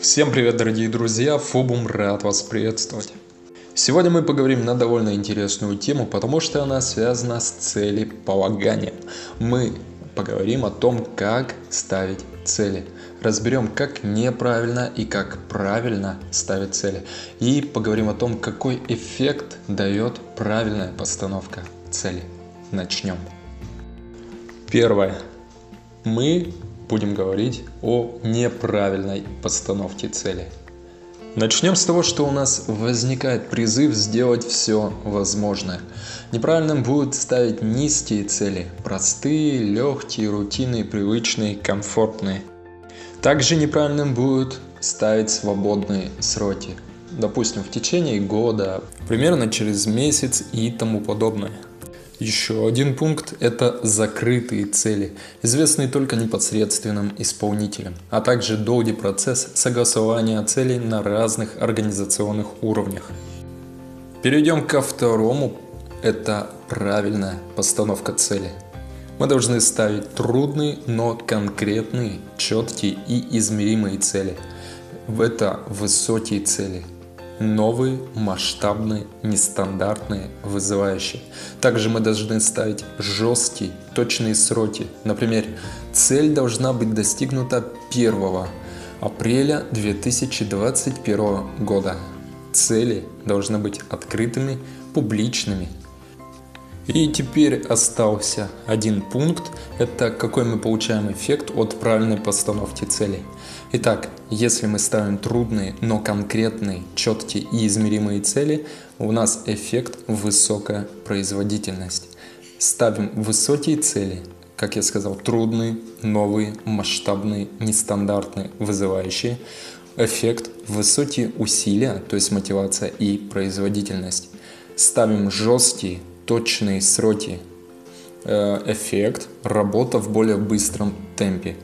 Всем привет, дорогие друзья! Фобум рад вас приветствовать. Сегодня мы поговорим на довольно интересную тему, потому что она связана с целеполаганием. Мы поговорим о том, как ставить цели. Разберем, как неправильно и как правильно ставить цели. И поговорим о том, какой эффект дает правильная постановка цели. Начнем. Первое. Мы будем говорить о неправильной постановке цели. Начнем с того, что у нас возникает призыв сделать все возможное. Неправильным будет ставить низкие цели, простые, легкие, рутинные, привычные, комфортные. Также неправильным будет ставить свободные сроки, допустим, в течение года, примерно через месяц и тому подобное. Еще один пункт – это закрытые цели, известные только непосредственным исполнителям, а также долгий процесс согласования целей на разных организационных уровнях. Перейдем ко второму – это правильная постановка цели. Мы должны ставить трудные, но конкретные, четкие и измеримые цели. Это высокие цели – новые, масштабные, нестандартные, вызывающие. Также мы должны ставить жесткие, точные сроки. Например, цель должна быть достигнута 1 апреля 2021 года. Цели должны быть открытыми, публичными, и теперь остался один пункт, это какой мы получаем эффект от правильной постановки целей. Итак, если мы ставим трудные, но конкретные, четкие и измеримые цели, у нас эффект высокая производительность. Ставим высокие цели, как я сказал, трудные, новые, масштабные, нестандартные, вызывающие. Эффект высокие усилия, то есть мотивация и производительность. Ставим жесткие, точные сроки, э, эффект, работа в более быстром темпе.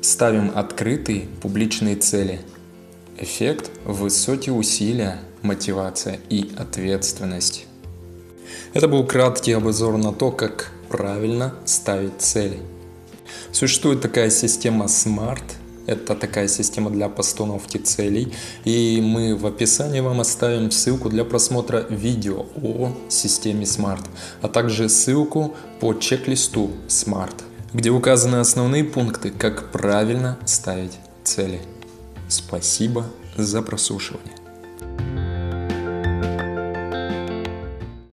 Ставим открытые публичные цели. Эффект – высокие усилия, мотивация и ответственность. Это был краткий обзор на то, как правильно ставить цели. Существует такая система SMART – это такая система для постановки целей. И мы в описании вам оставим ссылку для просмотра видео о системе SMART, а также ссылку по чек-листу SMART, где указаны основные пункты, как правильно ставить цели. Спасибо за прослушивание.